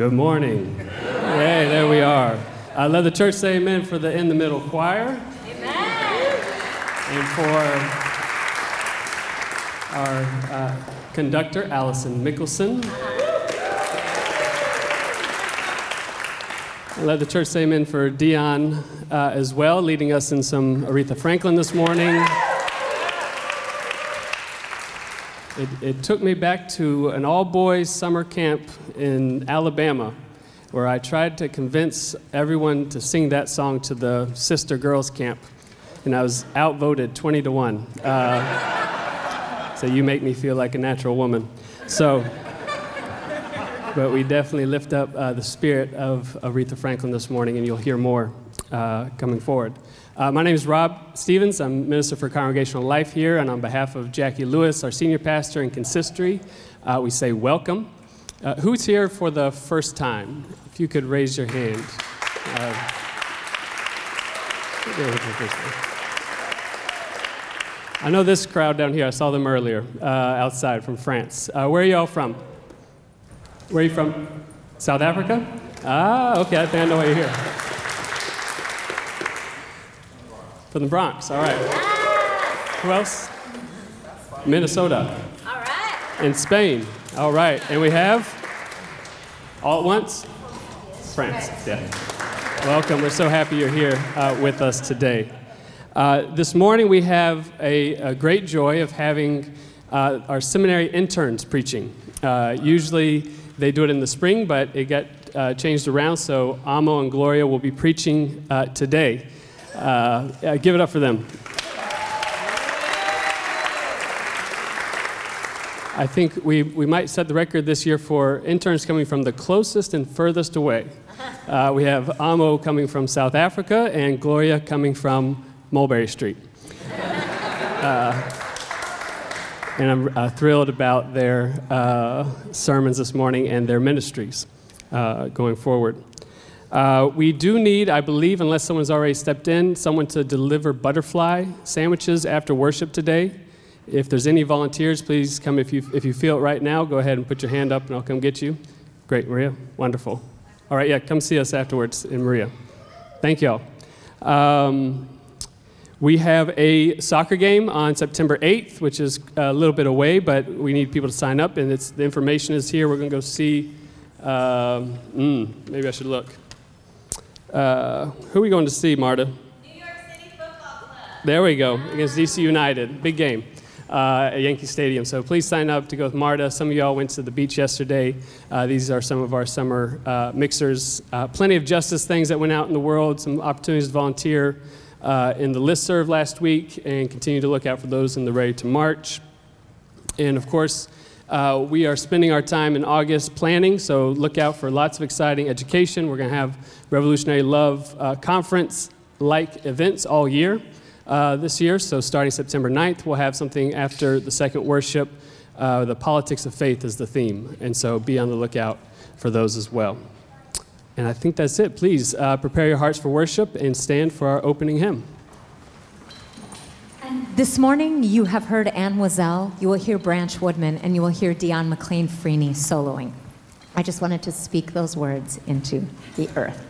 Good morning. Hey, there we are. I let the church say amen for the in the middle choir. Amen. And for our uh, conductor, Allison Mickelson. I let the church say amen for Dion uh, as well, leading us in some Aretha Franklin this morning. It, it took me back to an all boys summer camp in Alabama where I tried to convince everyone to sing that song to the sister girls camp, and I was outvoted 20 to 1. Uh, so you make me feel like a natural woman. So, but we definitely lift up uh, the spirit of Aretha Franklin this morning, and you'll hear more uh, coming forward. Uh, my name is Rob Stevens. I'm Minister for Congregational Life here, and on behalf of Jacqui Lewis, our senior pastor in consistory, uh, we say welcome. Uh, who's here for the first time? If you could raise your hand. Uh, I know this crowd down here. I saw them earlier uh, outside from France. Uh, where are y'all from? Where are you from? South Africa? Ah, okay. I think I know why you're here. From the Bronx, all right. Who else? Minnesota. All right. And Spain, all right. And we have, all at once? France, yeah. Welcome. We're so happy you're here uh, with us today. Uh, this morning we have a, a great joy of having uh, our seminary interns preaching. Uh, usually they do it in the spring, but it got uh, changed around, so Amo and Gloria will be preaching uh, today. Uh, give it up for them. I think we, we might set the record this year for interns coming from the closest and furthest away. Uh, we have Amo coming from South Africa and Gloria coming from Mulberry Street. Uh, and I'm uh, thrilled about their uh, sermons this morning and their ministries uh, going forward. Uh, we do need, I believe, unless someone's already stepped in, someone to deliver butterfly sandwiches after worship today. If there's any volunteers, please come. If you, if you feel it right now, go ahead and put your hand up and I'll come get you. Great, Maria. Wonderful. All right, yeah, come see us afterwards in Maria. Thank y'all. Um, we have a soccer game on September 8th, which is a little bit away, but we need people to sign up, and it's, the information is here. We're going to go see. Mm, maybe I should look. Uh, who are we going to see, Marta? New York City Football Club. There we go, against DC United. Big game uh, at Yankee Stadium. So please sign up to go with Marta. Some of y'all went to the beach yesterday. Uh, these are some of our summer uh, mixers. Uh, plenty of justice things that went out in the world, some opportunities to volunteer uh, in the list serve last week, and continue to look out for those in the Ready to March. And of course, uh, we are spending our time in August planning, so look out for lots of exciting education. We're going to have Revolutionary Love uh, conference like events all year uh, this year. So, starting September 9th, we'll have something after the second worship. Uh, the politics of faith is the theme, and so be on the lookout for those as well. And I think that's it. Please uh, prepare your hearts for worship and stand for our opening hymn. This morning, you have heard Anne Wazell, you will hear Branch Woodman, and you will hear Dion McLean Freeney soloing. I just wanted to speak those words into the earth.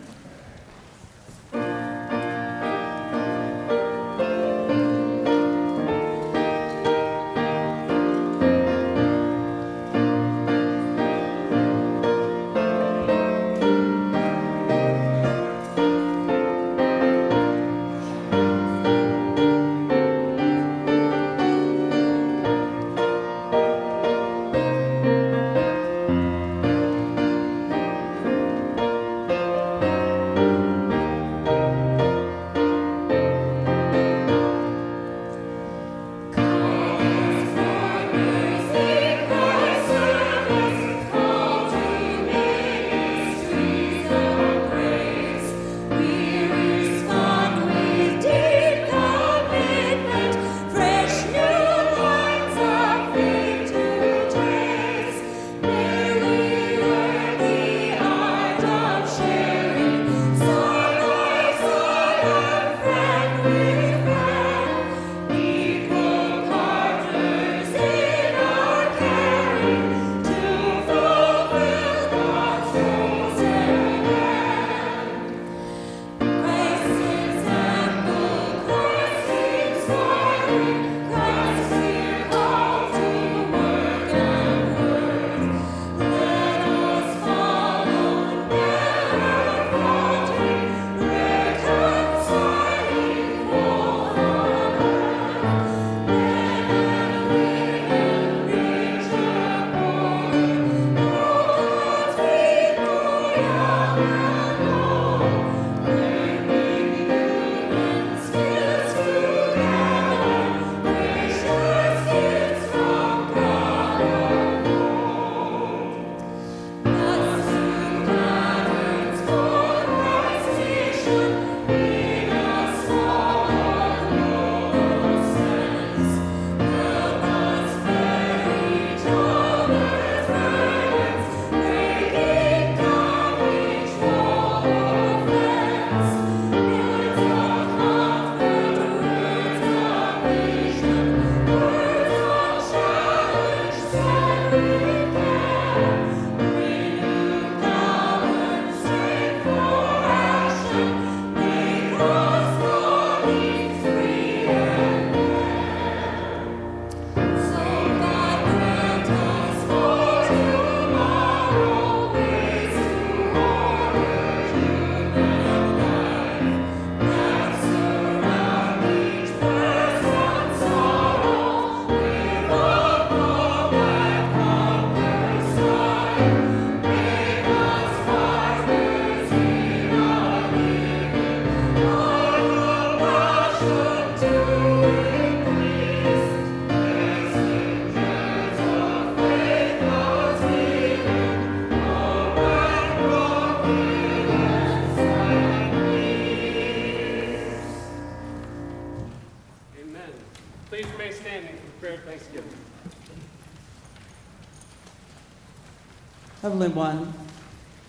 Heavenly One,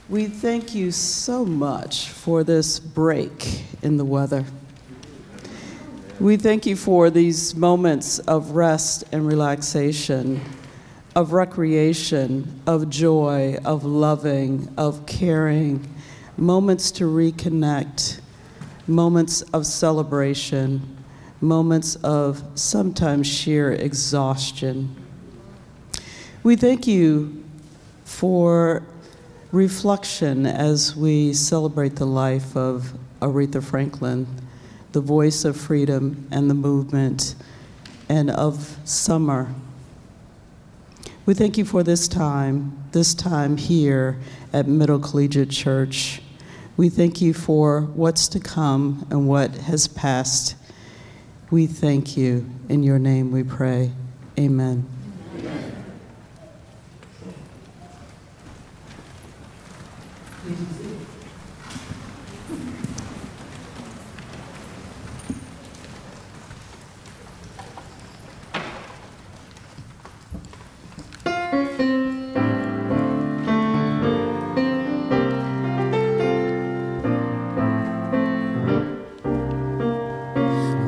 we thank you so much for this break in the weather. We thank you for these moments of rest and relaxation, of recreation, of joy, of loving, of caring, moments to reconnect, moments of celebration, moments of sometimes sheer exhaustion. We thank you for reflection as we celebrate the life of Aretha Franklin, the voice of freedom and the movement, and of summer. We thank you for this time, this time here at Middle Collegiate Church. We thank you for what's to come and what has passed. We thank you. In your name we pray. Amen.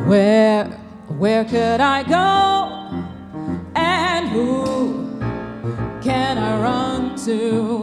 Where, where could I go? And who can I run to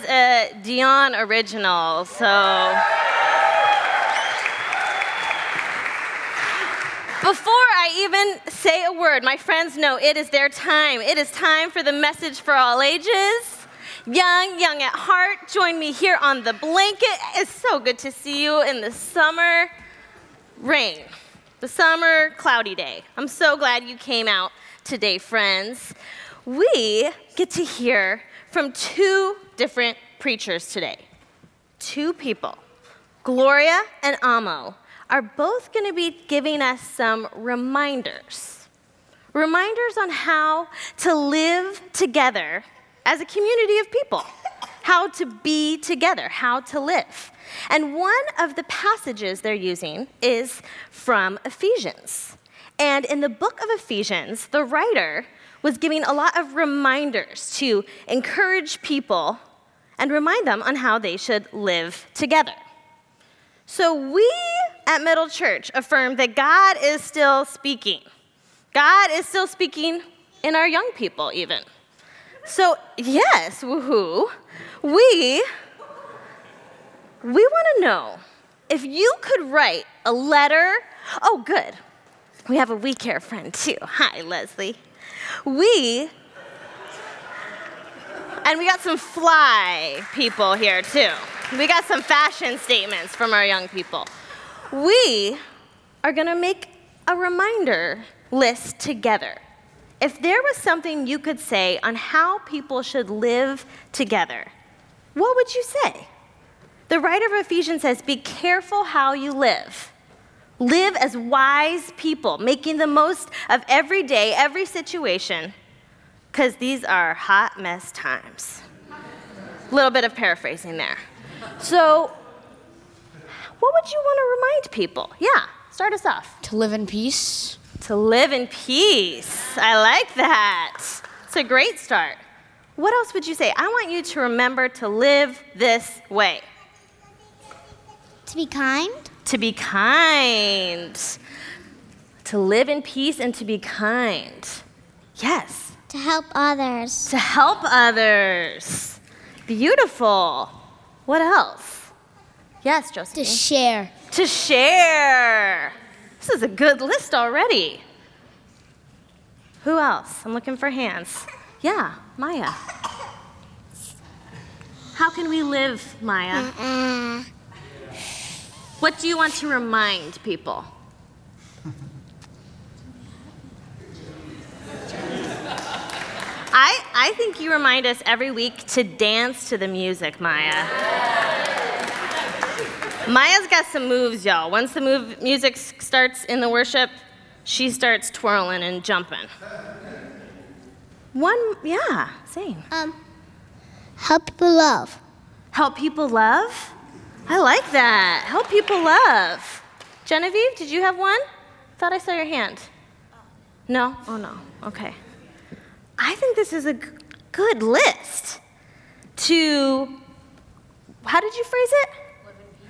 is a Dion original, so. Before I even say a word, my friends know it is their time. It is time for the message for all ages. Young, young at heart, join me here on the blanket. It's so good to see you in the summer rain, the summer cloudy day. I'm so glad you came out today, friends. We get to hear from two different preachers today. Two people, Gloria and Amo, are both going to be giving us some reminders. Reminders on how to live together as a community of people, how to be together, how to live. And one of the passages they're using is from Ephesians. And in the book of Ephesians, the writer was giving a lot of reminders to encourage people and remind them on how they should live together. So we at Middle Church affirm that God is still speaking. God is still speaking in our young people, even. So, yes, woohoo, we we want to know if you could write a letter. Oh, good. We have a We Care friend too. Hi, Leslie. We, and we got some fly people here too. We got some fashion statements from our young people. We are gonna make a reminder list together. If there was something you could say on how people should live together, what would you say? The writer of Ephesians says, Be careful how you live. Live as wise people, making the most of every day, every situation, because these are hot mess times. A little bit of paraphrasing there. So, what would you want to remind people? Yeah, start us off. To live in peace. To live in peace. I like that. It's a great start. What else would you say? I want you to remember to live this way. To be kind. To be kind. To live in peace and to be kind. Yes. To help others. To help others. Beautiful. What else? Yes, Josephine. To share. to share. This is a good list already. Who else? I'm looking for hands. Yeah, Maya. How can we live, Maya? Uh, What do you want to remind people? I, I think you remind us every week to dance to the music, Maya. Maya's got some moves, y'all. Once the move, music starts in the worship, she starts twirling and jumping. One, yeah, same. um, help people love. Help people love? I like that. Help people love. Genevieve, did you have one? Thought I saw your hand. No? Oh, no. Okay. I think this is a g- good list to, how did you phrase it?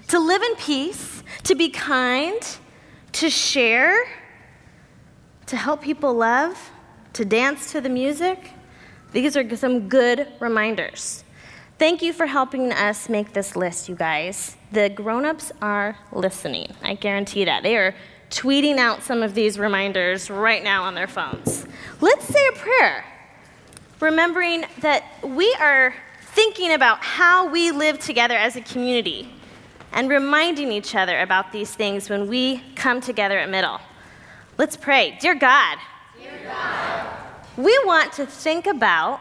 To live in peace, to be kind, to share, to help people love, to dance to the music. These are some good reminders. Thank you for helping us make this list, you guys. The grown-ups are listening. I guarantee that. They are tweeting out some of these reminders right now on their phones. Let's say a prayer, remembering that we are thinking about how we live together as a community and reminding each other about these things when we come together at Middle. Let's pray. Dear God, we want to think about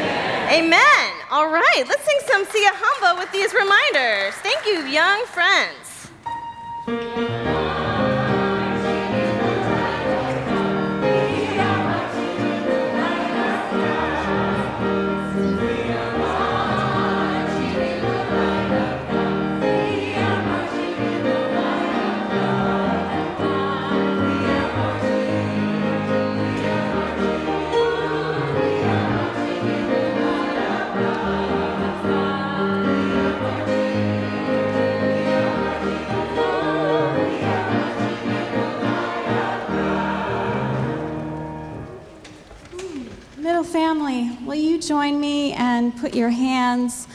All right, let's sing some Siyahamba with these reminders. Thank you, young friends. Join me and put your hands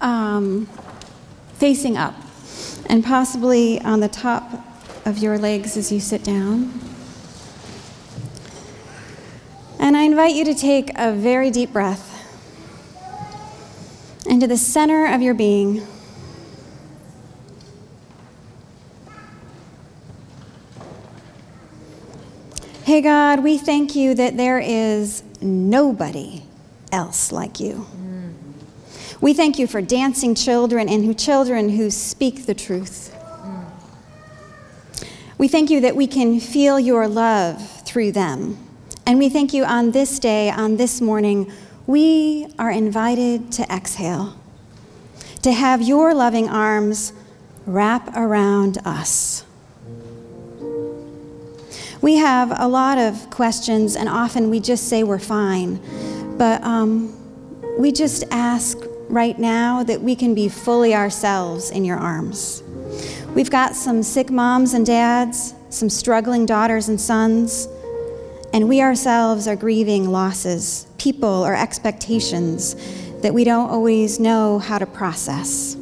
um, facing up and possibly on the top of your legs as you sit down? And I invite you to take a very deep breath into the center of your being. Hey, God, we thank you that there is nobody else like you. We thank you for dancing children and who children who speak the truth. We thank you that we can feel your love through them. And we thank you on this day, on this morning, we are invited to exhale, to have your loving arms wrap around us. We have a lot of questions, and often we just say we're fine. But um, we just ask right now that we can be fully ourselves in your arms. We've got some sick moms and dads, some struggling daughters and sons, and we ourselves are grieving losses, people, or expectations that we don't always know how to process.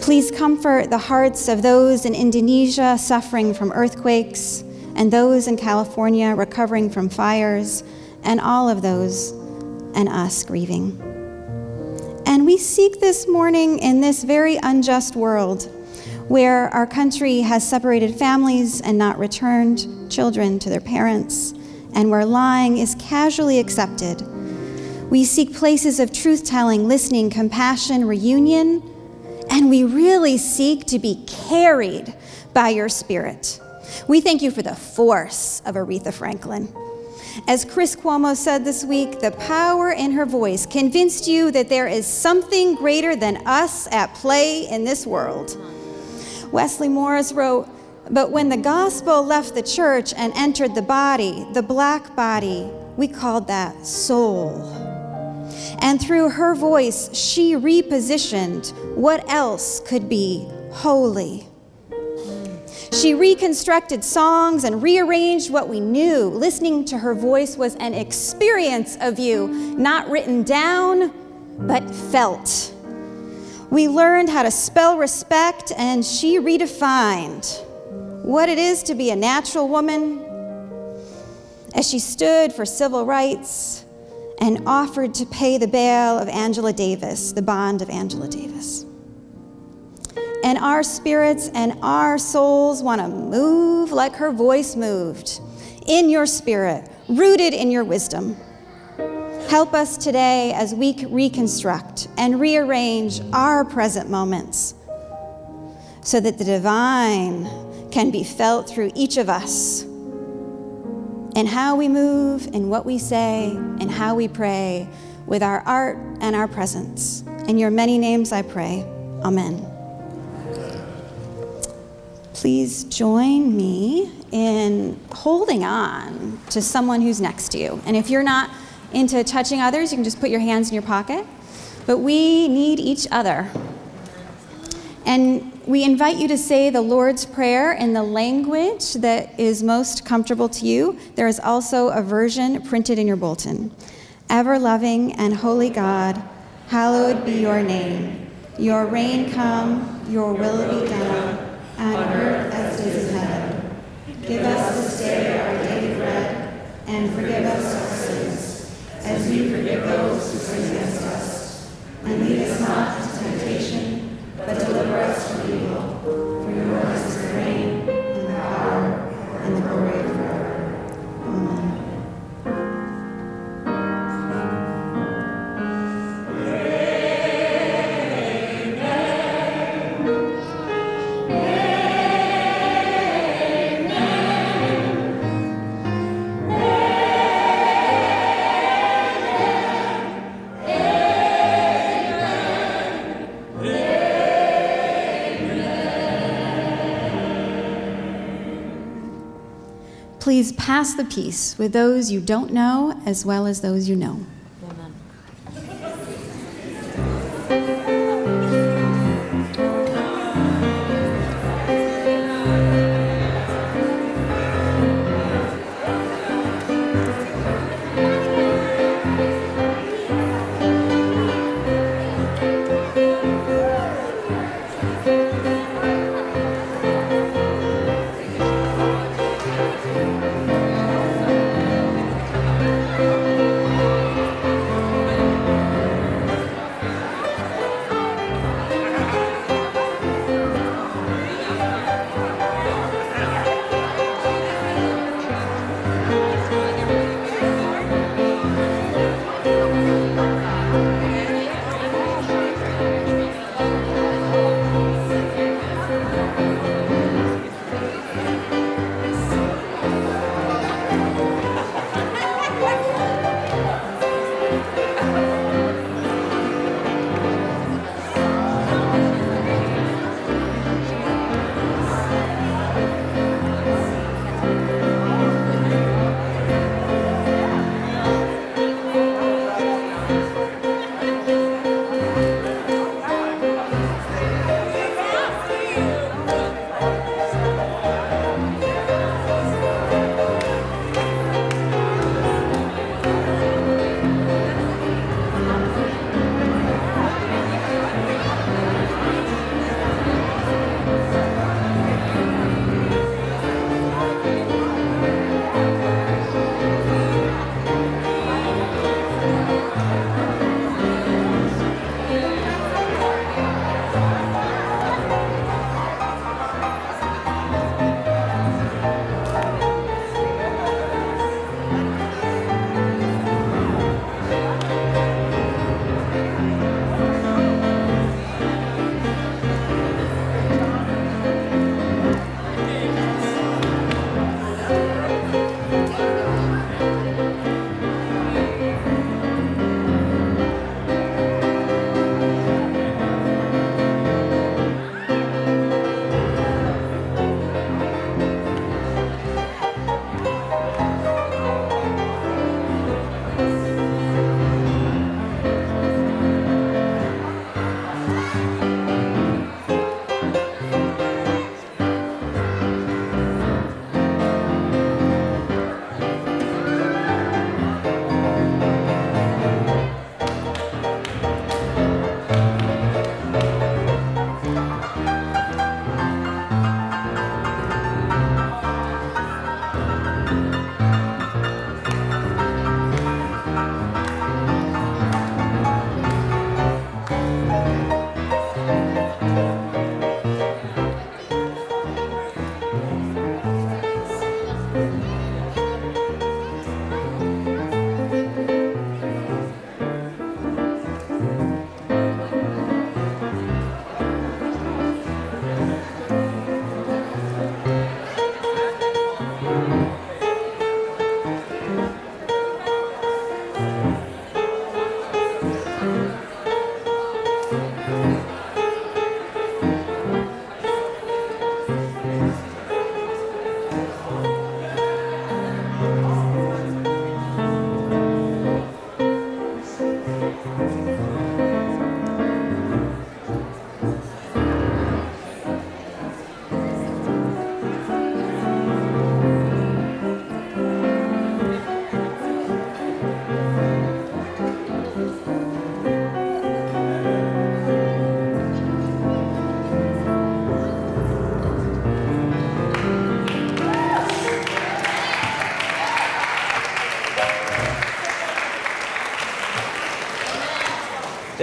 Please comfort the hearts of those in Indonesia suffering from earthquakes and those in California recovering from fires, and all of those and us grieving. And we seek this morning in this very unjust world where our country has separated families and not returned children to their parents, and where lying is casually accepted. We seek places of truth telling, listening, compassion, reunion, and we really seek to be carried by your spirit. We thank you for the force of Aretha Franklin. As Chris Cuomo said this week, the power in her voice convinced you that there is something greater than us at play in this world. Wesley Morris wrote, But when the gospel left the church and entered the body, the black body, we called that soul. And through her voice, she repositioned what else could be holy. She reconstructed songs and rearranged what we knew. Listening to her voice was an experience of you, not written down, but felt. We learned how to spell respect, and she redefined what it is to be a natural woman as she stood for civil rights and offered to pay the bail of Angela Davis, the bond of Angela Davis and our spirits and our souls want to move like her voice moved in your spirit, rooted in your wisdom. Help us today as we reconstruct and rearrange our present moments so that the divine can be felt through each of us in how we move, in what we say, and how we pray with our art and our presence. In your many names I pray. Amen please join me in holding on to someone who's next to you. And if you're not into touching others, you can just put your hands in your pocket. But we need each other. And we invite you to say the Lord's Prayer in the language that is most comfortable to you. There is also a version printed in your bulletin. Ever loving and holy God, hallowed be your name. Your reign come, your will be done on earth as it is in heaven. Give us this day our daily bread, and forgive us our sins, as we forgive those who sin against us. And lead us not Please pass the peace with those you don't know as well as those you know.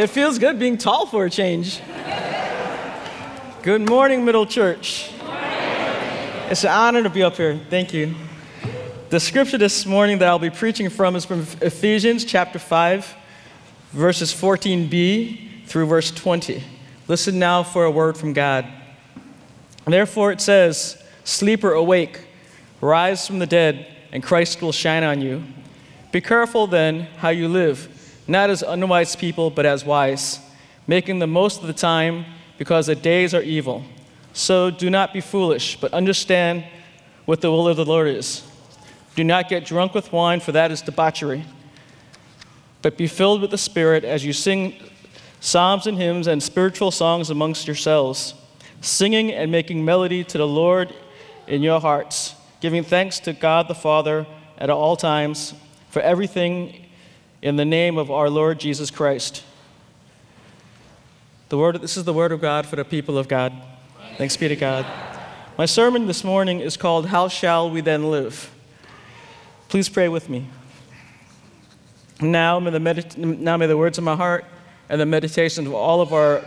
It feels good being tall for a change. Good morning, Middle Church. It's an honor to be up here. Thank you. The scripture this morning that I'll be preaching from is from Ephesians chapter 5, verses 14b through verse 20. Listen now for a word from God. Therefore it says, Sleeper, awake, rise from the dead, and Christ will shine on you. Be careful then how you live, not as unwise people, but as wise, making the most of the time because the days are evil. So do not be foolish, but understand what the will of the Lord is. Do not get drunk with wine, for that is debauchery, but be filled with the Spirit as you sing psalms and hymns and spiritual songs amongst yourselves, singing and making melody to the Lord in your hearts, giving thanks to God the Father at all times for everything in the name of our Lord Jesus Christ. The word, this is the word of God for the people of God. Thanks be to God. My sermon this morning is called How Shall We Then Live? Please pray with me. Now may, the now may the words of my heart and the meditations of all of our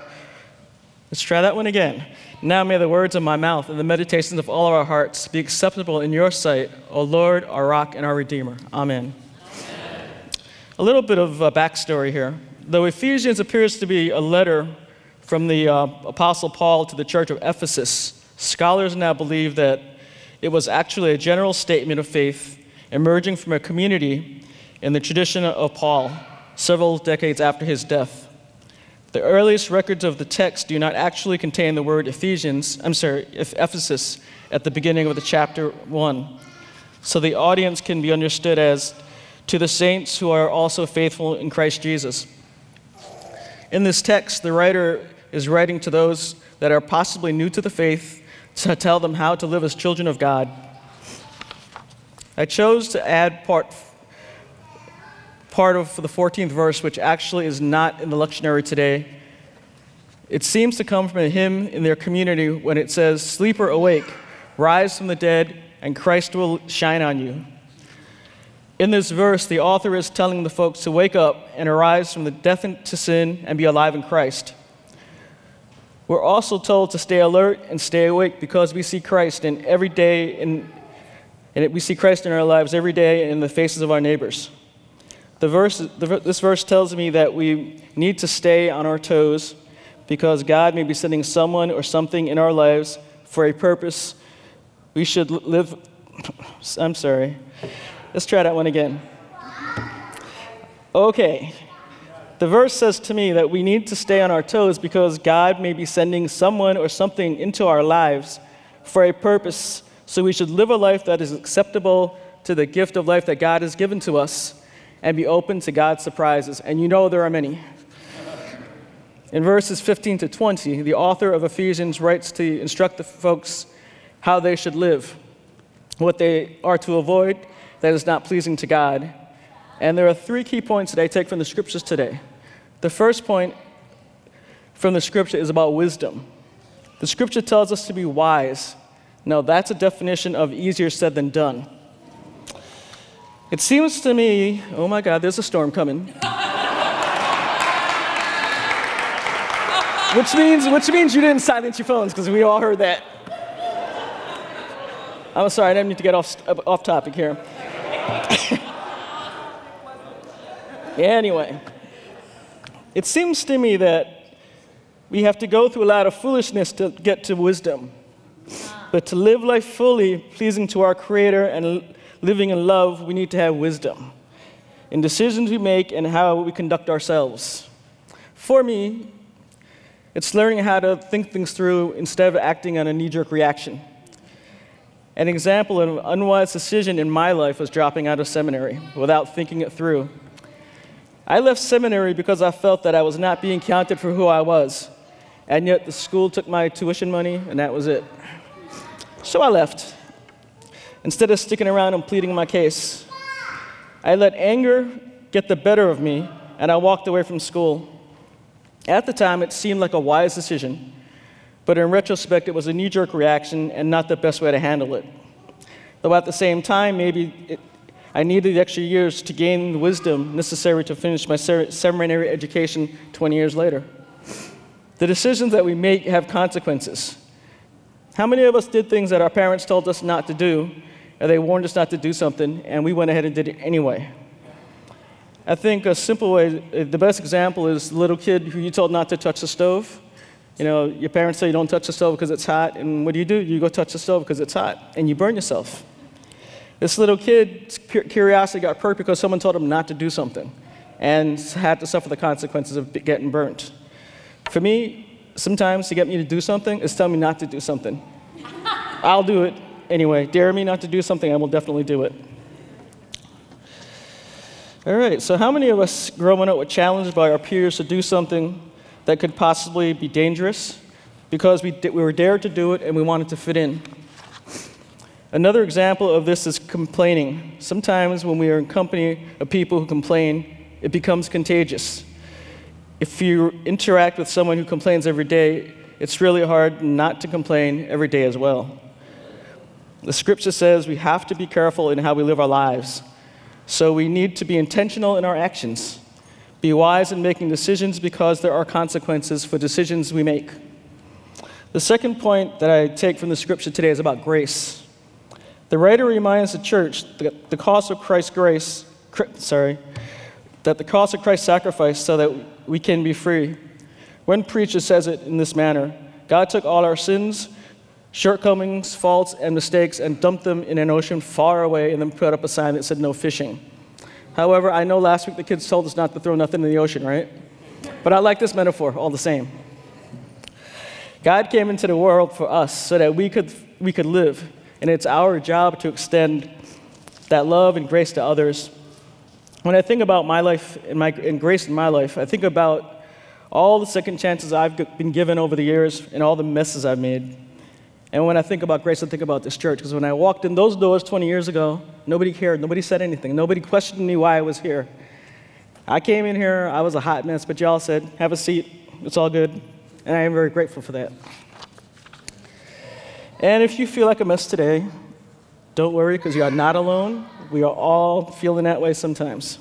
let's try that one again now may the words of my mouth and the meditations of all of our hearts be acceptable in your sight o lord our rock and our redeemer amen. A little bit of a backstory here though ephesians appears to be a letter from the uh, apostle paul to the church of ephesus scholars now believe that it was actually a general statement of faith emerging from a community in the tradition of paul several decades after his death the earliest records of the text do not actually contain the word Ephesians, I'm sorry, Ephesus, at the beginning of the chapter 1. So the audience can be understood as to the saints who are also faithful in Christ Jesus. In this text, the writer is writing to those that are possibly new to the faith to tell them how to live as children of God. I chose to add part part of the 14th verse, which actually is not in the lectionary today. It seems to come from a hymn in their community when it says, Sleeper, awake, rise from the dead, and Christ will shine on you. In this verse, the author is telling the folks to wake up and arise from the death to sin and be alive in Christ. We're also told to stay alert and stay awake because we see Christ in every day in, and we see Christ in our lives every day in the faces of our neighbors. The verse, the, this verse tells me that we need to stay on our toes because God may be sending someone or something in our lives for a purpose. We should live. I'm sorry. Let's try that one again. Okay. The verse says to me that we need to stay on our toes because God may be sending someone or something into our lives for a purpose. So we should live a life that is acceptable to the gift of life that God has given to us and be open to God's surprises. And you know there are many. In verses 15 to 20, the author of Ephesians writes to instruct the folks how they should live, what they are to avoid that is not pleasing to God. And there are three key points that I take from the scriptures today. The first point from the scripture is about wisdom. The scripture tells us to be wise. Now, that's a definition of easier said than done. It seems to me, oh my God, there's a storm coming. which means, which means you didn't silence your phones because we all heard that. I'm sorry, I didn't need to get off, off topic here. anyway, it seems to me that we have to go through a lot of foolishness to get to wisdom. But to live life fully pleasing to our Creator and living in love, we need to have wisdom in decisions we make and how we conduct ourselves. For me, it's learning how to think things through instead of acting on a knee jerk reaction. An example of an unwise decision in my life was dropping out of seminary without thinking it through. I left seminary because I felt that I was not being counted for who I was, and yet the school took my tuition money, and that was it. So I left instead of sticking around and pleading my case. I let anger get the better of me, and I walked away from school. At the time, it seemed like a wise decision, but in retrospect, it was a knee jerk reaction and not the best way to handle it. Though at the same time, maybe it, I needed the extra years to gain the wisdom necessary to finish my ser- seminary education 20 years later. The decisions that we make have consequences. How many of us did things that our parents told us not to do, and they warned us not to do something, and we went ahead and did it anyway? I think a simple way, the best example is the little kid who you told not to touch the stove. You know, your parents say you don't touch the stove because it's hot, and what do you do? You go touch the stove because it's hot, and you burn yourself. This little kid's curiosity got perked because someone told him not to do something and had to suffer the consequences of getting burnt. For me, sometimes to get me to do something is tell me not to do something. I'll do it anyway. Dare me not to do something, I will definitely do it. All right, so how many of us growing up were challenged by our peers to do something that could possibly be dangerous because we, we were dared to do it and we wanted to fit in? Another example of this is complaining. Sometimes when we are in company of people who complain, it becomes contagious. If you interact with someone who complains every day, it's really hard not to complain every day as well. The scripture says we have to be careful in how we live our lives. So we need to be intentional in our actions. Be wise in making decisions because there are consequences for decisions we make. The second point that I take from the scripture today is about grace. The writer reminds the church that the cost of Christ's grace, sorry, that the cost of Christ's sacrifice so that we can be free. One preacher says it in this manner God took all our sins, shortcomings, faults, and mistakes and dumped them in an ocean far away and then put up a sign that said no fishing. However, I know last week the kids told us not to throw nothing in the ocean, right? But I like this metaphor all the same. God came into the world for us so that we could, we could live and it's our job to extend that love and grace to others. When I think about my life and, my, and grace in my life, I think about all the second chances I've been given over the years and all the messes I've made. And when I think about grace, I think about this church. Because when I walked in those doors 20 years ago, nobody cared, nobody said anything, nobody questioned me why I was here. I came in here, I was a hot mess, but y'all said, have a seat, it's all good. And I am very grateful for that. And if you feel like a mess today, don't worry because you are not alone. We are all feeling that way sometimes.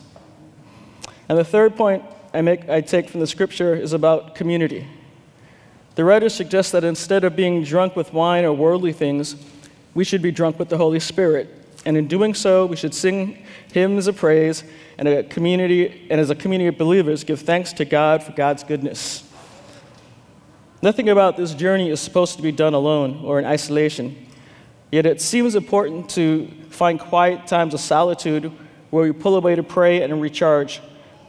And the third point I, make, I take from the scripture is about community. The writer suggests that instead of being drunk with wine or worldly things, we should be drunk with the Holy Spirit. And in doing so, we should sing hymns of praise and a community and as a community of believers give thanks to God for God's goodness. Nothing about this journey is supposed to be done alone or in isolation. Yet it seems important to find quiet times of solitude where we pull away to pray and recharge,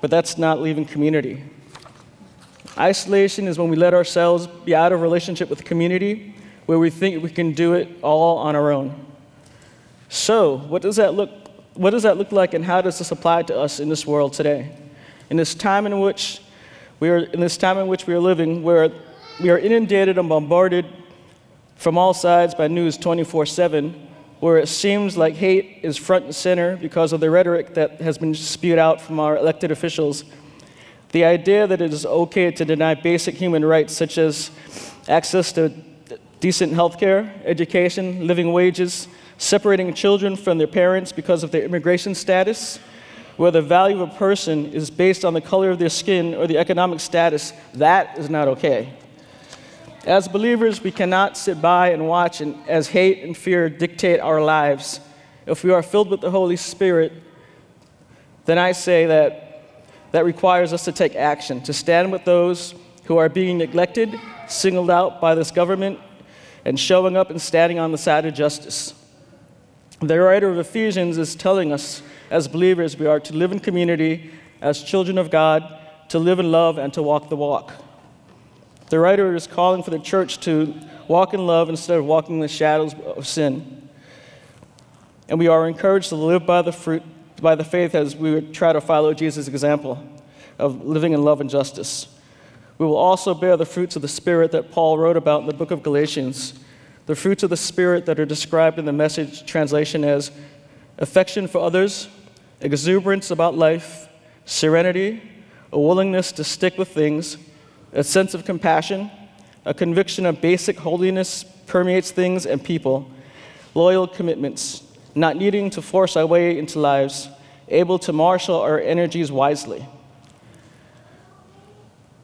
but that's not leaving community. Isolation is when we let ourselves be out of relationship with the community, where we think we can do it all on our own. So, what does that look what does that look like and how does this apply to us in this world today? In this time in which we are in this time in which we are living where we are inundated and bombarded from all sides by news 24 7, where it seems like hate is front and center because of the rhetoric that has been spewed out from our elected officials. The idea that it is okay to deny basic human rights, such as access to decent health care, education, living wages, separating children from their parents because of their immigration status, where the value of a person is based on the color of their skin or the economic status, that is not okay. As believers, we cannot sit by and watch and, as hate and fear dictate our lives. If we are filled with the Holy Spirit, then I say that that requires us to take action, to stand with those who are being neglected, singled out by this government, and showing up and standing on the side of justice. The writer of Ephesians is telling us, as believers, we are to live in community as children of God, to live in love, and to walk the walk. The writer is calling for the church to walk in love instead of walking in the shadows of sin. And we are encouraged to live by the fruit, by the faith as we try to follow Jesus' example of living in love and justice. We will also bear the fruits of the Spirit that Paul wrote about in the book of Galatians. The fruits of the Spirit that are described in the message translation as affection for others, exuberance about life, serenity, a willingness to stick with things a sense of compassion, a conviction of basic holiness permeates things and people, loyal commitments, not needing to force our way into lives, able to marshal our energies wisely.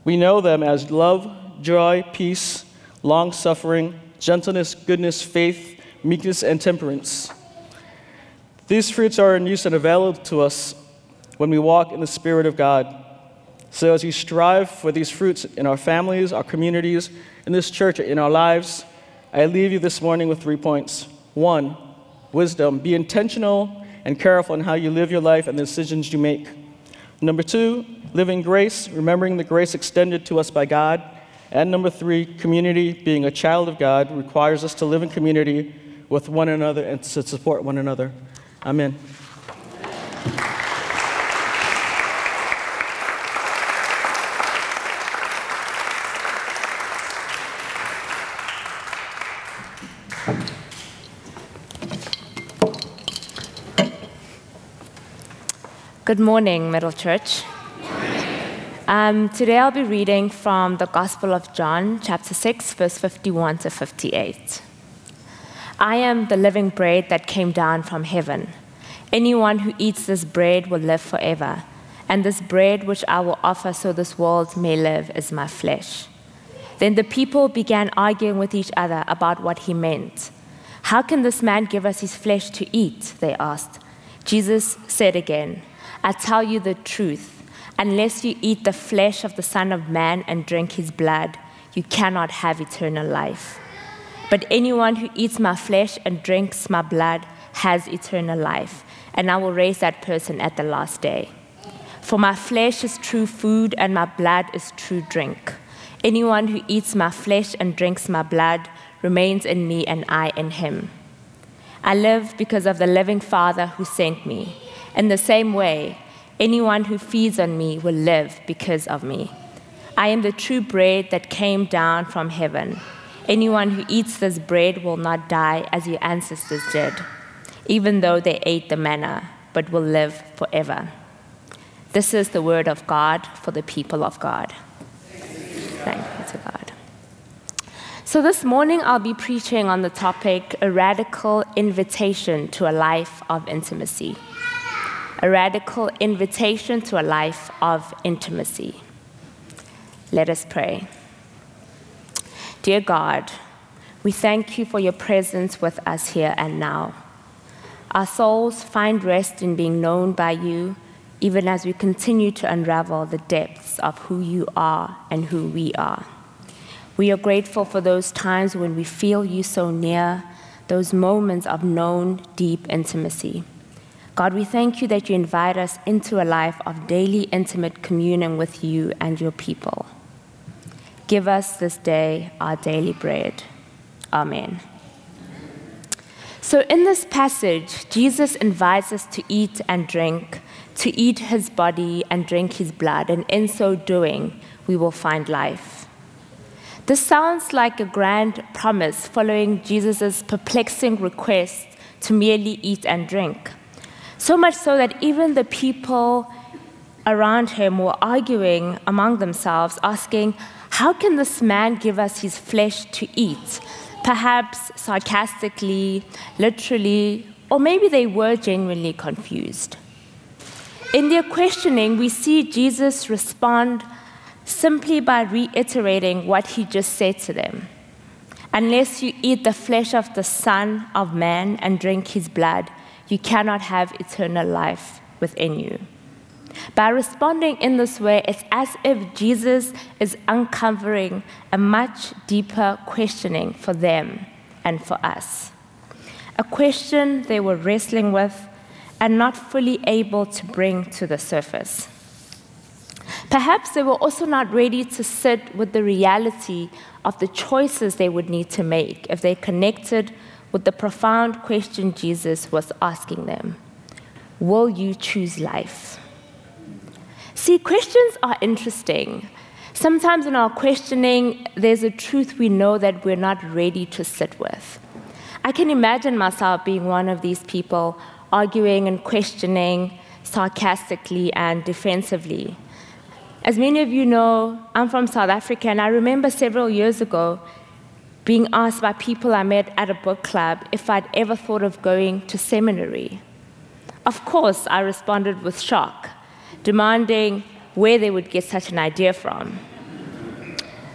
We know them as love, joy, peace, long suffering, gentleness, goodness, faith, meekness, and temperance. These fruits are in use and available to us when we walk in the Spirit of God. So, as we strive for these fruits in our families, our communities, in this church, in our lives, I leave you this morning with three points. One, wisdom. Be intentional and careful in how you live your life and the decisions you make. Number two, living grace, remembering the grace extended to us by God. And number three, community. Being a child of God requires us to live in community with one another and to support one another. Amen. Good morning, Middle Church. Um, today I'll be reading from the Gospel of John, chapter 6, verse 51 to 58. I am the living bread that came down from heaven. Anyone who eats this bread will live forever, and this bread which I will offer so this world may live is my flesh. Then the people began arguing with each other about what he meant. How can this man give us his flesh to eat? They asked. Jesus said again, I tell you the truth. Unless you eat the flesh of the Son of Man and drink his blood, you cannot have eternal life. But anyone who eats my flesh and drinks my blood has eternal life, and I will raise that person at the last day. For my flesh is true food, and my blood is true drink. Anyone who eats my flesh and drinks my blood remains in me, and I in him. I live because of the living Father who sent me. In the same way, anyone who feeds on me will live because of me. I am the true bread that came down from heaven. Anyone who eats this bread will not die as your ancestors did, even though they ate the manna, but will live forever. This is the word of God for the people of God. Thank you to God. So, this morning I'll be preaching on the topic a radical invitation to a life of intimacy a radical invitation to a life of intimacy. Let us pray. Dear God, we thank you for your presence with us here and now. Our souls find rest in being known by you, even as we continue to unravel the depths of who you are and who we are. We are grateful for those times when we feel you so near, those moments of known deep intimacy. God, we thank you that you invite us into a life of daily intimate communion with you and your people. Give us this day our daily bread. Amen. So, in this passage, Jesus invites us to eat and drink, to eat his body and drink his blood, and in so doing, we will find life. This sounds like a grand promise following Jesus' perplexing request to merely eat and drink. So much so that even the people around him were arguing among themselves, asking, How can this man give us his flesh to eat? Perhaps sarcastically, literally, or maybe they were genuinely confused. In their questioning, we see Jesus respond simply by reiterating what he just said to them. Unless you eat the flesh of the Son of Man and drink his blood, you cannot have eternal life within you. By responding in this way, it's as if Jesus is uncovering a much deeper questioning for them and for us. A question they were wrestling with and not fully able to bring to the surface. Perhaps they were also not ready to sit with the reality of the choices they would need to make if they connected with the profound question Jesus was asking them Will you choose life? See, questions are interesting. Sometimes in our questioning, there's a truth we know that we're not ready to sit with. I can imagine myself being one of these people arguing and questioning sarcastically and defensively. As many of you know, I'm from South Africa, and I remember several years ago being asked by people I met at a book club if I'd ever thought of going to seminary. Of course, I responded with shock, demanding where they would get such an idea from.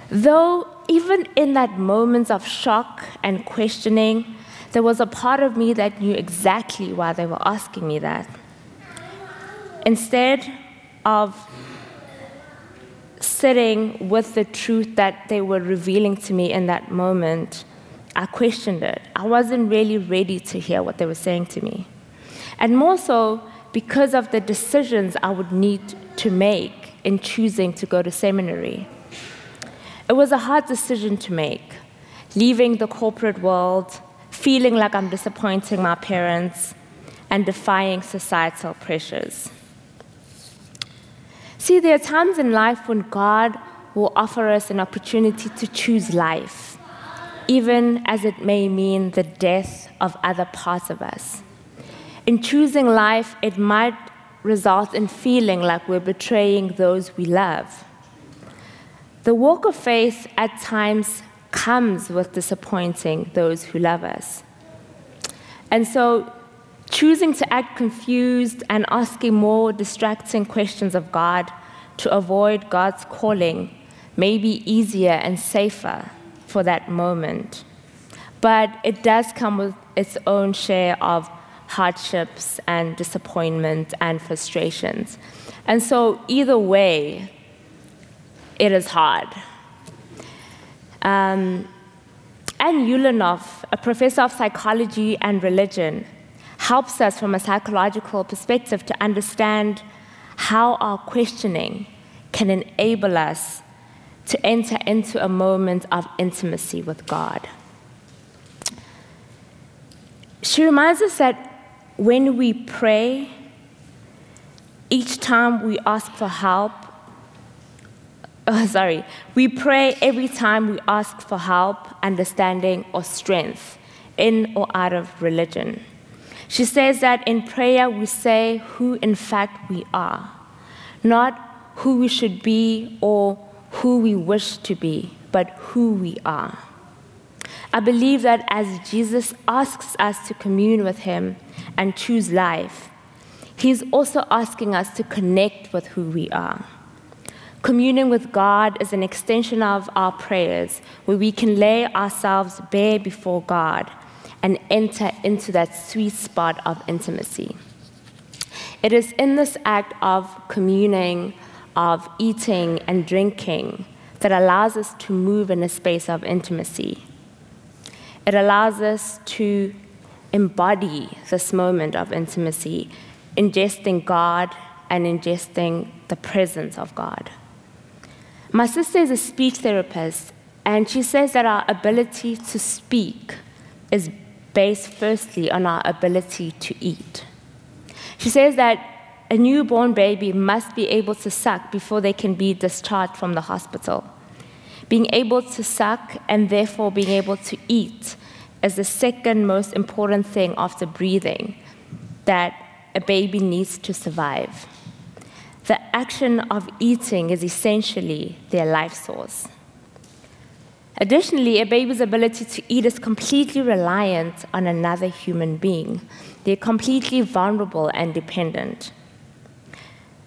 Though, even in that moment of shock and questioning, there was a part of me that knew exactly why they were asking me that. Instead of sitting with the truth that they were revealing to me in that moment, I questioned it. I wasn't really ready to hear what they were saying to me. And more so because of the decisions I would need to make in choosing to go to seminary. It was a hard decision to make, leaving the corporate world, feeling like I'm disappointing my parents, and defying societal pressures. See, there are times in life when God will offer us an opportunity to choose life, even as it may mean the death of other parts of us. In choosing life, it might result in feeling like we're betraying those we love. The walk of faith at times comes with disappointing those who love us. And so choosing to act confused and asking more distracting questions of God to avoid God's calling may be easier and safer for that moment. But it does come with its own share of hardships and disappointment and frustrations. And so, either way, it is hard. Um, Anne a professor of psychology and religion, helps us from a psychological perspective to understand how our questioning can enable us to enter into a moment of intimacy with God. She reminds us that when we pray, each time we ask for help, oh, sorry, we pray every time we ask for help, understanding, or strength in or out of religion. She says that in prayer we say who in fact we are, not who we should be or who we wish to be, but who we are. I believe that as Jesus asks us to commune with Him and choose life, He's also asking us to connect with who we are. Communing with God is an extension of our prayers where we can lay ourselves bare before God and enter into that sweet spot of intimacy. It is in this act of communing, of eating and drinking, that allows us to move in a space of intimacy. It allows us to embody this moment of intimacy, ingesting God and ingesting the presence of God. My sister is a speech therapist, and she says that our ability to speak is based firstly on our ability to eat. She says that a newborn baby must be able to suck before they can be discharged from the hospital. Being able to suck and therefore being able to eat is the second most important thing after breathing that a baby needs to survive. The action of eating is essentially their life source. Additionally, a baby's ability to eat is completely reliant on another human being. They're completely vulnerable and dependent.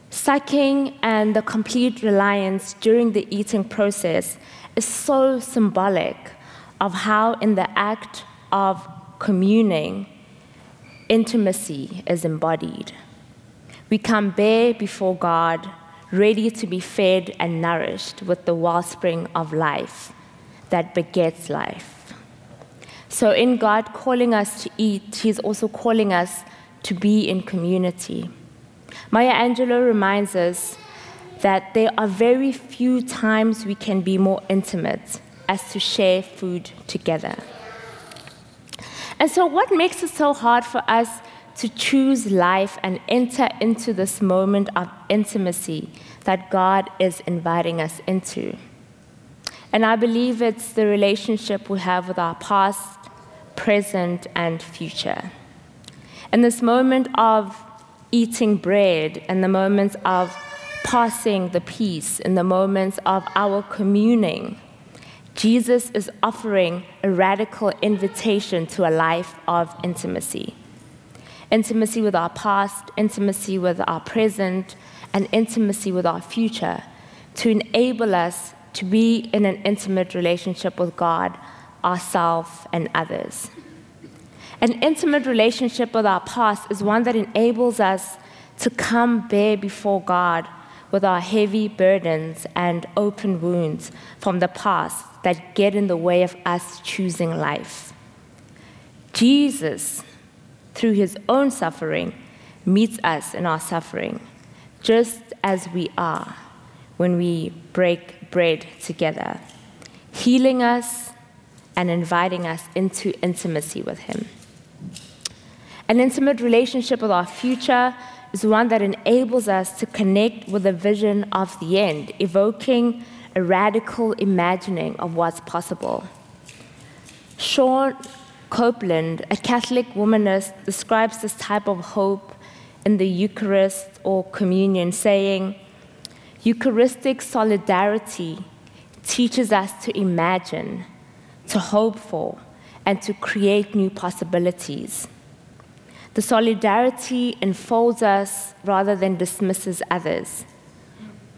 Sucking and the complete reliance during the eating process is so symbolic of how, in the act of communing, intimacy is embodied. We come bare before God, ready to be fed and nourished with the wellspring of life that begets life. So, in God calling us to eat, He's also calling us to be in community. Maya Angelou reminds us that there are very few times we can be more intimate as to share food together. And so, what makes it so hard for us to choose life and enter into this moment of intimacy that God is inviting us into? And I believe it's the relationship we have with our past, present, and future. In this moment of eating bread, in the moments of passing the peace, in the moments of our communing, Jesus is offering a radical invitation to a life of intimacy intimacy with our past, intimacy with our present, and intimacy with our future to enable us to be in an intimate relationship with God, ourselves, and others. An intimate relationship with our past is one that enables us to come bare before God with our heavy burdens and open wounds from the past that get in the way of us choosing life. Jesus, through his own suffering, meets us in our suffering, just as we are when we break bread together, healing us and inviting us into intimacy with him. An intimate relationship with our future is one that enables us to connect with the vision of the end, evoking a radical imagining of what's possible. Shawn Copeland, a Catholic womanist, describes this type of hope in the Eucharist or communion, saying, Eucharistic solidarity teaches us to imagine, to hope for, and to create new possibilities. The solidarity enfolds us rather than dismisses others.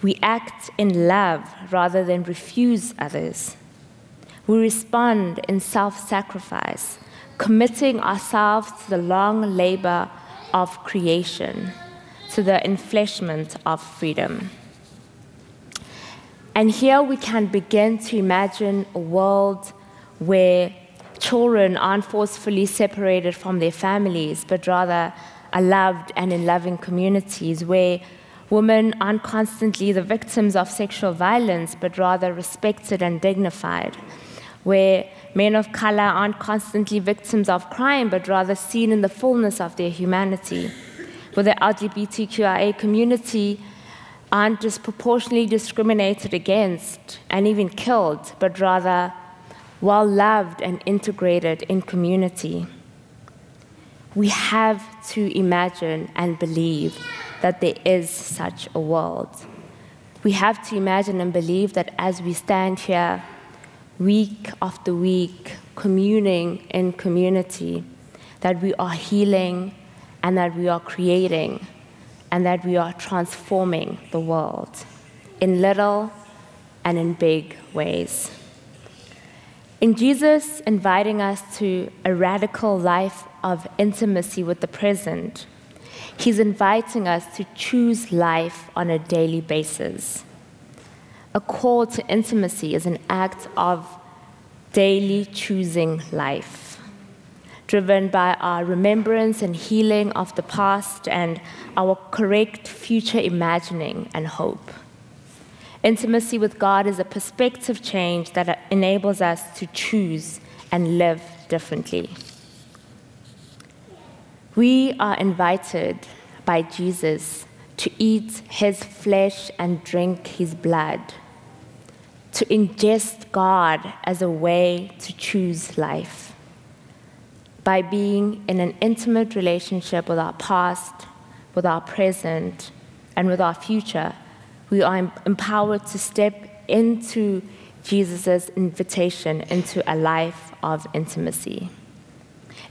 We act in love rather than refuse others. We respond in self sacrifice, committing ourselves to the long labor of creation, to the enfleshment of freedom. And here we can begin to imagine a world where children aren't forcefully separated from their families, but rather are loved and in loving communities where women aren't constantly the victims of sexual violence, but rather respected and dignified, where men of color aren't constantly victims of crime, but rather seen in the fullness of their humanity, where the LGBTQIA community aren't disproportionately discriminated against and even killed, but rather well loved and integrated in community. We have to imagine and believe that there is such a world. We have to imagine and believe that as we stand here, week after week, communing in community, that we are healing and that we are creating and that we are transforming the world in little and in big ways. In Jesus inviting us to a radical life of intimacy with the present, He's inviting us to choose life on a daily basis. A call to intimacy is an act of daily choosing life, driven by our remembrance and healing of the past and our correct future imagining and hope. Intimacy with God is a perspective change that enables us to choose and live differently. We are invited by Jesus to eat his flesh and drink his blood, to ingest God as a way to choose life. By being in an intimate relationship with our past, with our present, and with our future, we are empowered to step into Jesus' invitation into a life of intimacy.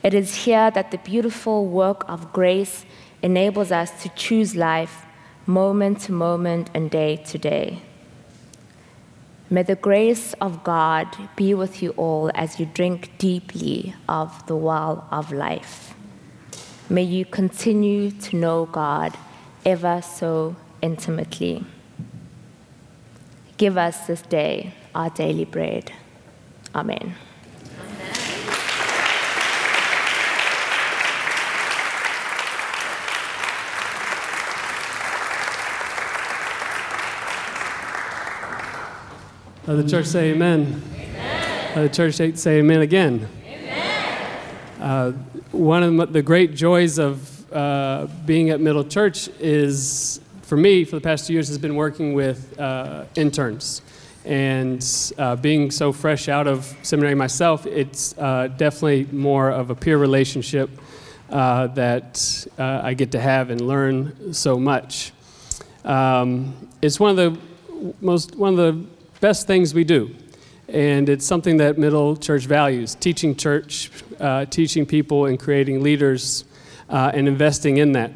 It is here that the beautiful work of grace enables us to choose life moment to moment and day to day. May the grace of God be with you all as you drink deeply of the well of life. May you continue to know God ever so intimately. Give us this day our daily bread. Amen. Let the church say amen. amen. Let the church say amen again. Amen. Uh, one of the great joys of uh, being at Middle Church is, for me, for the past two years, has been working with uh, interns. And uh, being so fresh out of seminary myself, it's uh, definitely more of a peer relationship uh, that I get to have and learn so much. Um, it's one of the most one of the best things we do. And it's something that Middle Church values teaching church, uh, teaching people, and creating leaders, uh, and investing in that.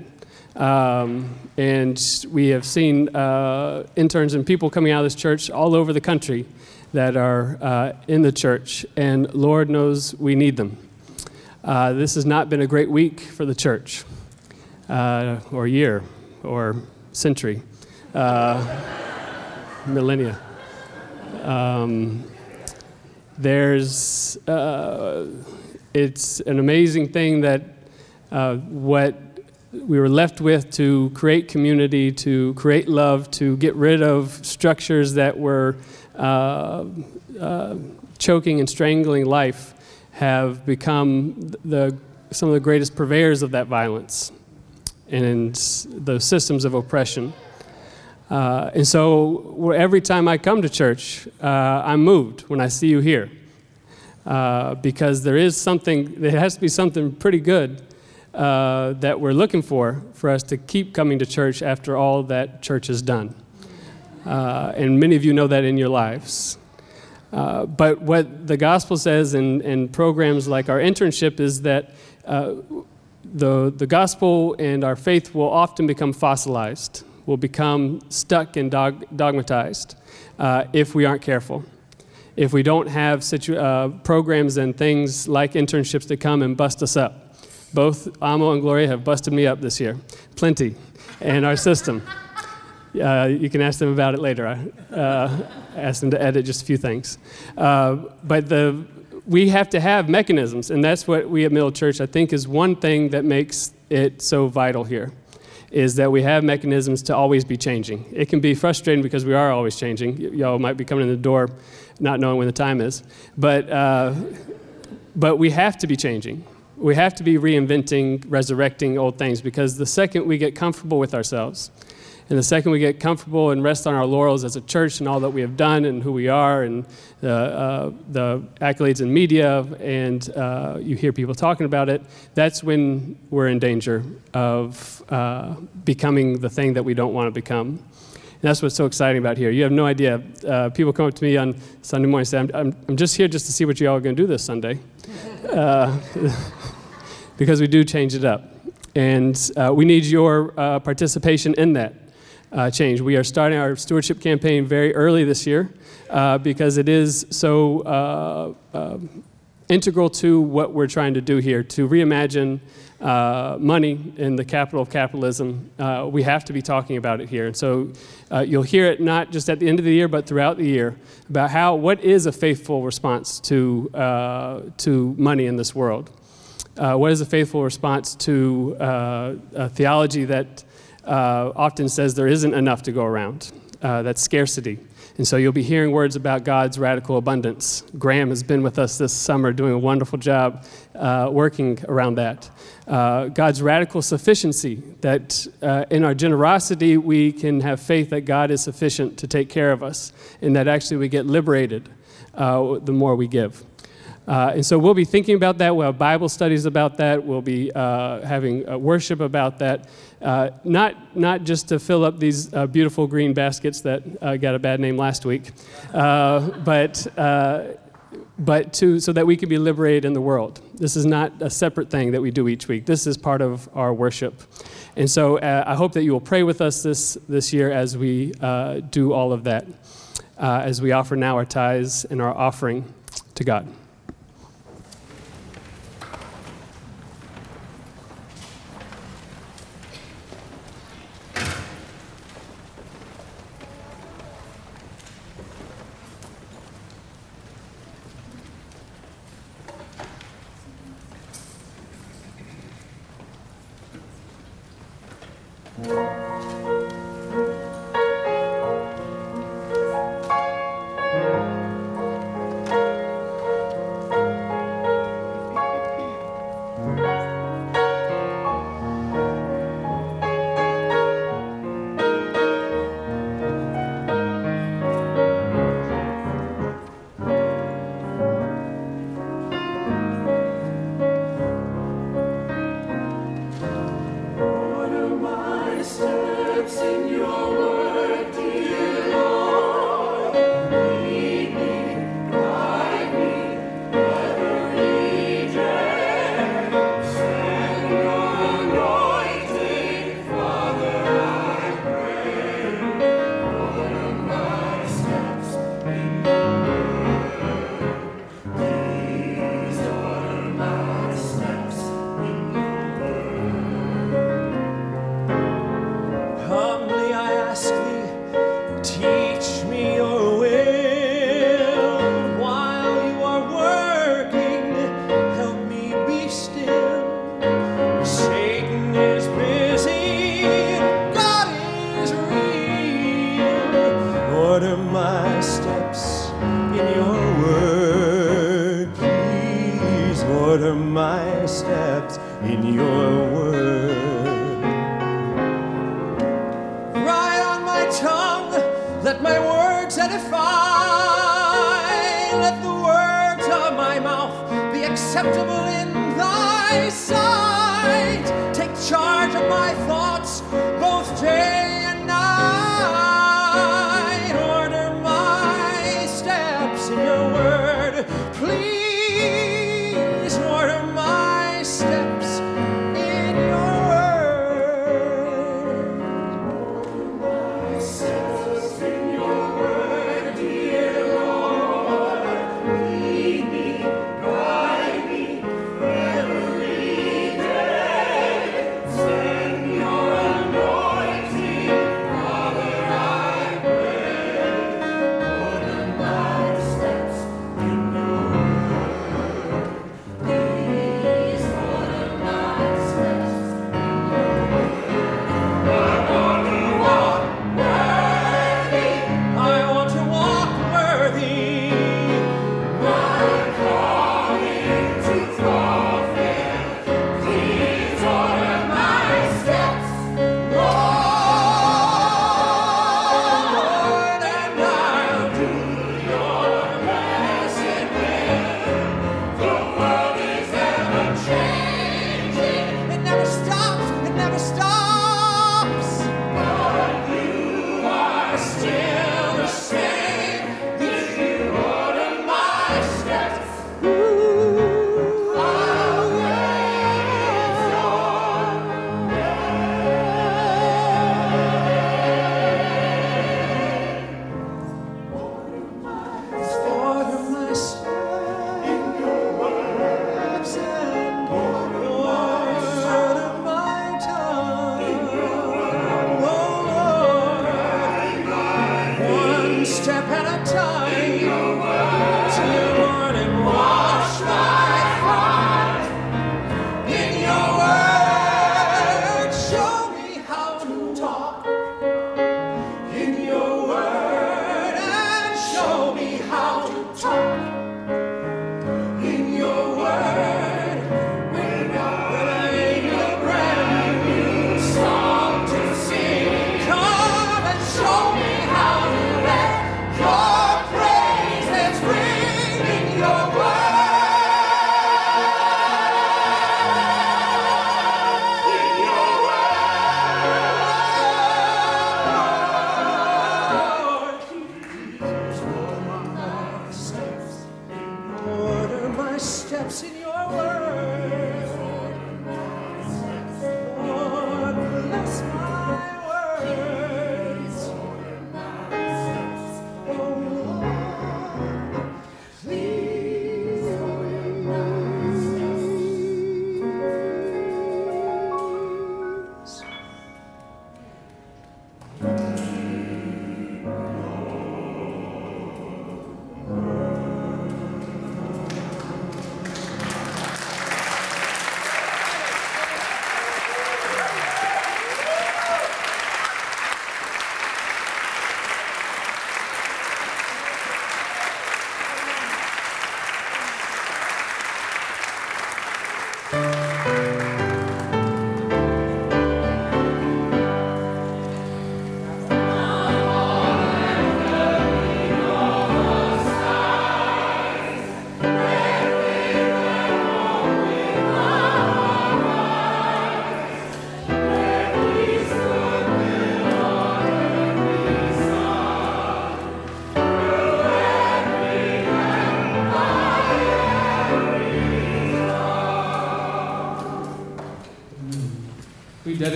Um, and we have seen uh, interns and people coming out of this church all over the country that are uh, in the church, and Lord knows we need them. Uh, this has not been a great week for the church, uh, or year, or century, uh, millennia. Um, there's, uh, it's an amazing thing that uh, what we were left with to create community, to create love, to get rid of structures that were uh, uh, choking and strangling life have become the, some of the greatest purveyors of that violence and the systems of oppression. Uh, and so every time I come to church, uh, I'm moved when I see you here. Uh, because there is something, there has to be something pretty good uh, that we're looking for for us to keep coming to church after all that church has done. Uh, and many of you know that in your lives. Uh, but what the gospel says in, in programs like our internship is that the, the gospel and our faith will often become fossilized, will become stuck and dog, dogmatized uh, if we aren't careful. If we don't have situ- uh, programs and things like internships to come and bust us up. Both Amo and Gloria have busted me up this year, plenty, and our system. Uh, you can ask them about it later. I uh, asked them to edit just a few things. Uh, but the, we have to have mechanisms, and that's what we at Middle Church, I think, is one thing that makes it so vital here, is that we have mechanisms to always be changing. It can be frustrating because we are always changing. Y- y'all might be coming in the door not knowing when the time is. But, uh, but we have to be changing. We have to be reinventing, resurrecting old things because the second we get comfortable with ourselves, and the second we get comfortable and rest on our laurels as a church and all that we have done and who we are and the, uh, the accolades in media and uh, you hear people talking about it, that's when we're in danger of uh, becoming the thing that we don't want to become. And that's what's so exciting about here. You have no idea. Uh, people come up to me on Sunday morning and say, I'm, I'm, I'm just here just to see what you all are going to do this Sunday. Uh, because we do change it up. And uh, we need your uh, participation in that uh, change. We are starting our stewardship campaign very early this year uh, because it is so uh, uh, integral to what we're trying to do here to reimagine uh, money in the capital of capitalism. Uh, we have to be talking about it here. And so uh, you'll hear it not just at the end of the year, but throughout the year about how, what is a faithful response to, uh, to money in this world? What is a faithful response to a theology that often says there isn't enough to go around? that's scarcity. And so you'll be hearing words about God's radical abundance. Graham has been with us this summer doing a wonderful job uh, working around that. Uh, God's radical sufficiency, that uh, in our generosity we can have faith that God is sufficient to take care of us, and that actually we get liberated uh, the more we give. Uh, and so we'll be thinking about that. We'll have Bible studies about that. We'll be uh, having uh, worship about that. Uh, not, not just to fill up these uh, beautiful green baskets that uh, got a bad name last week, but, but to, so that we can be liberated in the world. This is not a separate thing that we do each week. This is part of our worship. And so I hope that you will pray with us this, this year as we do all of that, as we offer now our tithes and our offering to God.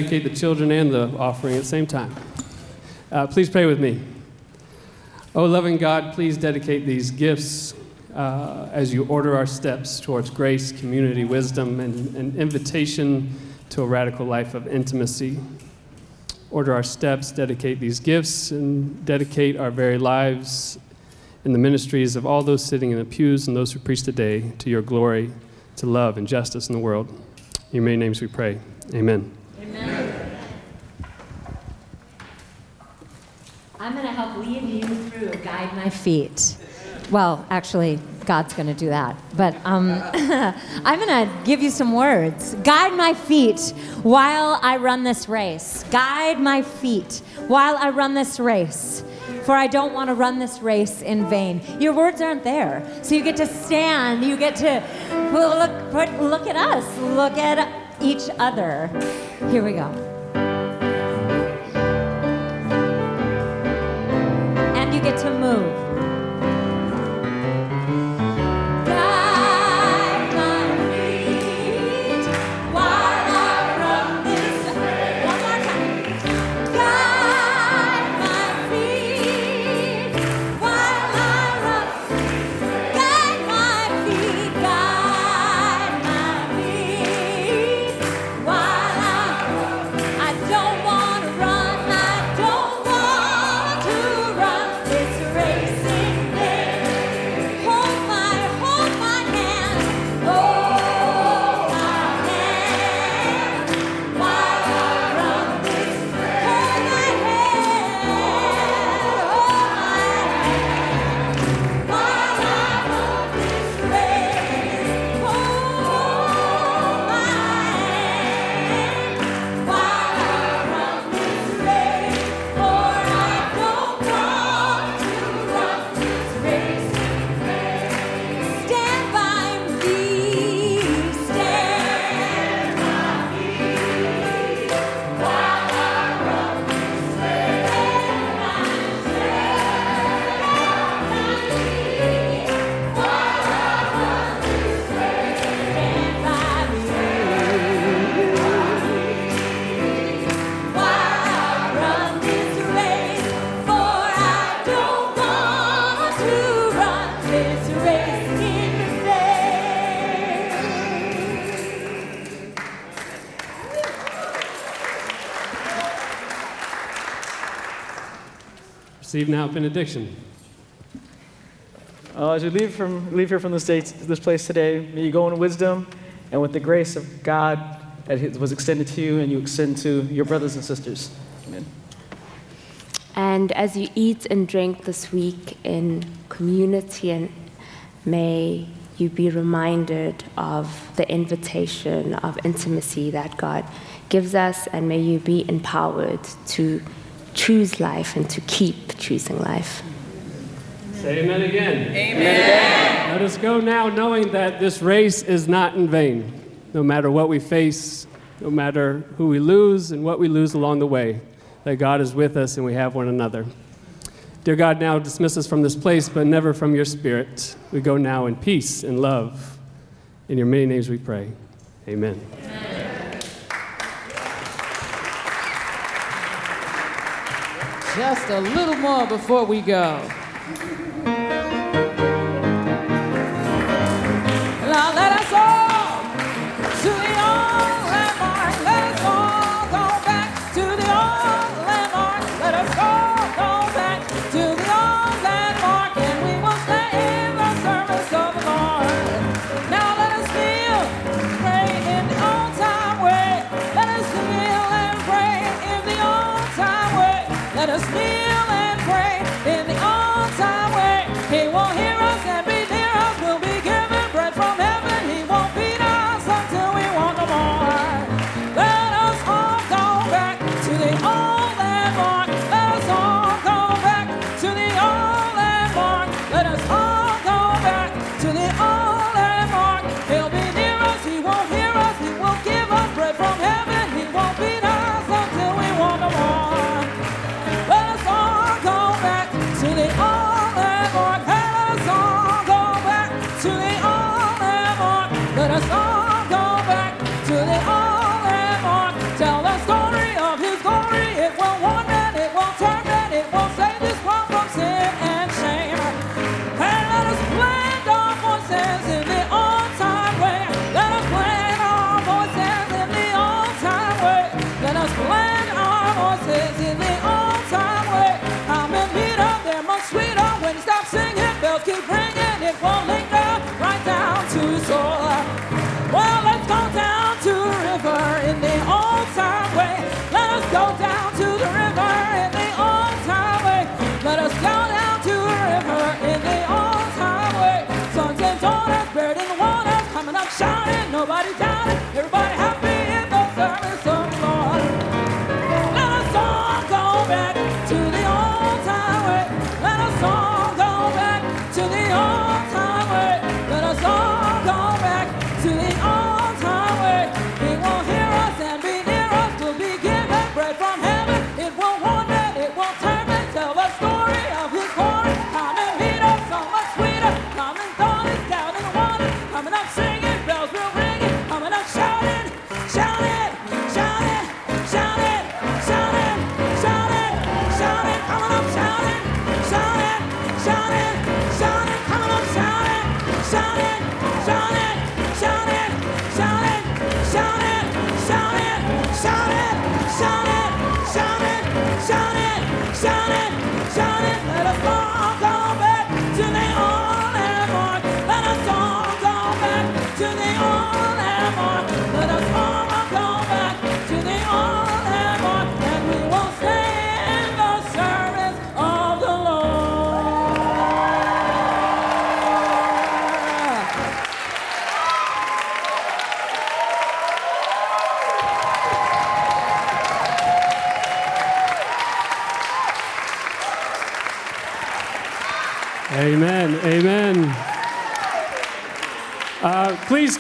dedicate the children and the offering at the same time. Uh, please pray with me. Oh, loving God, please dedicate these gifts uh, as you order our steps towards grace, community, wisdom, and an invitation to a radical life of intimacy. Order our steps, dedicate these gifts, and dedicate our very lives in the ministries of all those sitting in the pews and those who preach today to your glory, to love and justice in the world. In your many names we pray. Amen. my feet. Well, actually, God's going to do that. But um, I'm going to give you some words. Guide my feet while I run this race. Guide my feet while I run this race. For I don't want to run this race in vain. Your words aren't there. So you get to stand. You get to look, look at us. Look at each other. Here we go. Receive now benediction. Uh, as you leave, from, leave here from this, day, this place today, may you go in wisdom and with the grace of God that was extended to you and you extend to your brothers and sisters. Amen. And as you eat and drink this week in community, and may you be reminded of the invitation of intimacy that God gives us, and may you be empowered to choose life and to keep choosing life. Say amen again. Amen. Let us go now knowing that this race is not in vain. No matter what we face, no matter who we lose and what we lose along the way, that God is with us and we have one another. Dear God, now dismiss us from this place, but never from your spirit. We go now in peace and love. In your many names we pray. Amen. Just a little more before we go.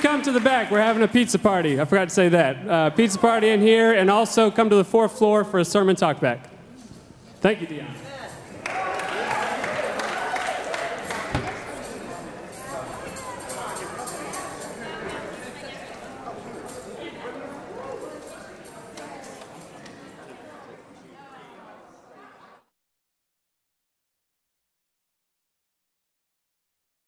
Come to the back. We're having a pizza party. I forgot to say that. Uh, pizza party in here, and also come to the fourth floor for a sermon talkback. Thank you, Dion.